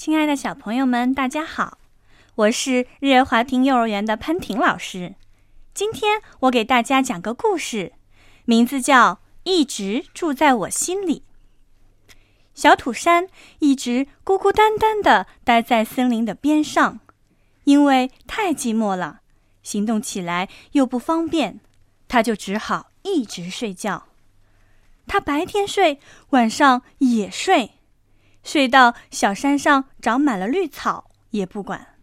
亲爱的小朋友们，大家好！我是日月华庭幼儿园的潘婷老师。今天我给大家讲个故事，名字叫《一直住在我心里》。小土山一直孤孤单单地待在森林的边上，因为太寂寞了，行动起来又不方便，他就只好一直睡觉。他白天睡，晚上也睡。睡到小山上长满了绿草也不管，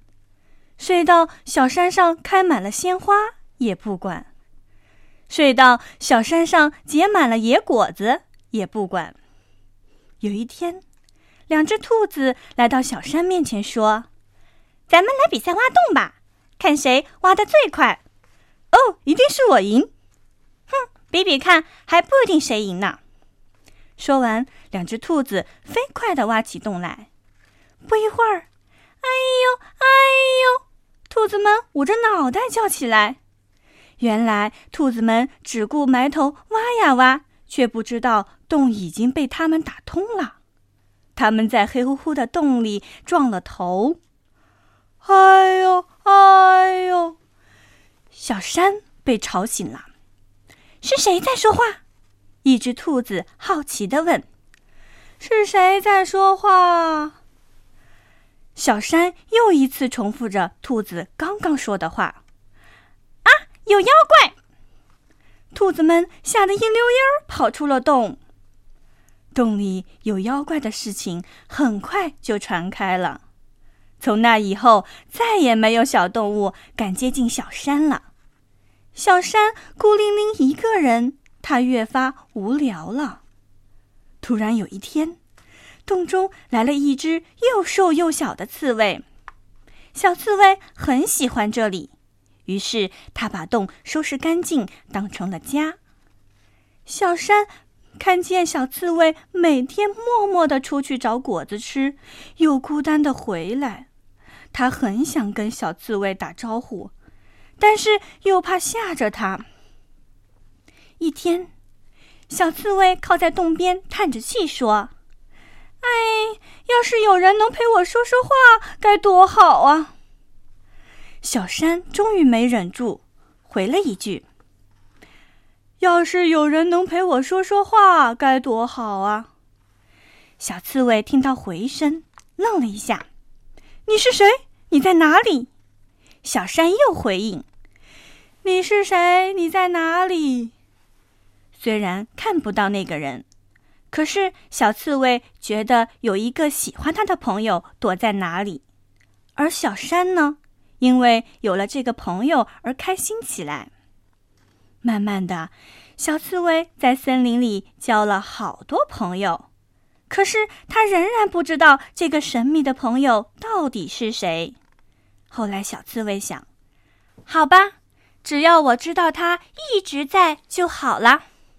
睡到小山上开满了鲜花也不管，睡到小山上结满了野果子也不管。有一天，两只兔子来到小山面前说：“咱们来比赛挖洞吧，看谁挖的最快。”“哦，一定是我赢！”“哼，比比看，还不一定谁赢呢。”说完，两只兔子飞快地挖起洞来。不一会儿，哎呦哎呦！兔子们捂着脑袋叫起来。原来，兔子们只顾埋头挖呀挖，却不知道洞已经被他们打通了。他们在黑乎乎的洞里撞了头。哎呦哎呦！小山被吵醒了。是谁在说话？一只兔子好奇地问：“是谁在说话？”小山又一次重复着兔子刚刚说的话：“啊，有妖怪！”兔子们吓得一溜烟儿跑出了洞。洞里有妖怪的事情很快就传开了。从那以后，再也没有小动物敢接近小山了。小山孤零零一个人。他越发无聊了。突然有一天，洞中来了一只又瘦又小的刺猬。小刺猬很喜欢这里，于是他把洞收拾干净，当成了家。小山看见小刺猬每天默默的出去找果子吃，又孤单的回来，他很想跟小刺猬打招呼，但是又怕吓着它。一天，小刺猬靠在洞边，叹着气说：“哎，要是有人能陪我说说话，该多好啊！”小山终于没忍住，回了一句：“要是有人能陪我说说话，该多好啊！”小刺猬听到回声，愣了一下：“你是谁？你在哪里？”小山又回应：“你是谁？你在哪里？”虽然看不到那个人，可是小刺猬觉得有一个喜欢它的朋友躲在哪里，而小山呢，因为有了这个朋友而开心起来。慢慢的，小刺猬在森林里交了好多朋友，可是他仍然不知道这个神秘的朋友到底是谁。后来，小刺猬想：好吧，只要我知道他一直在就好了。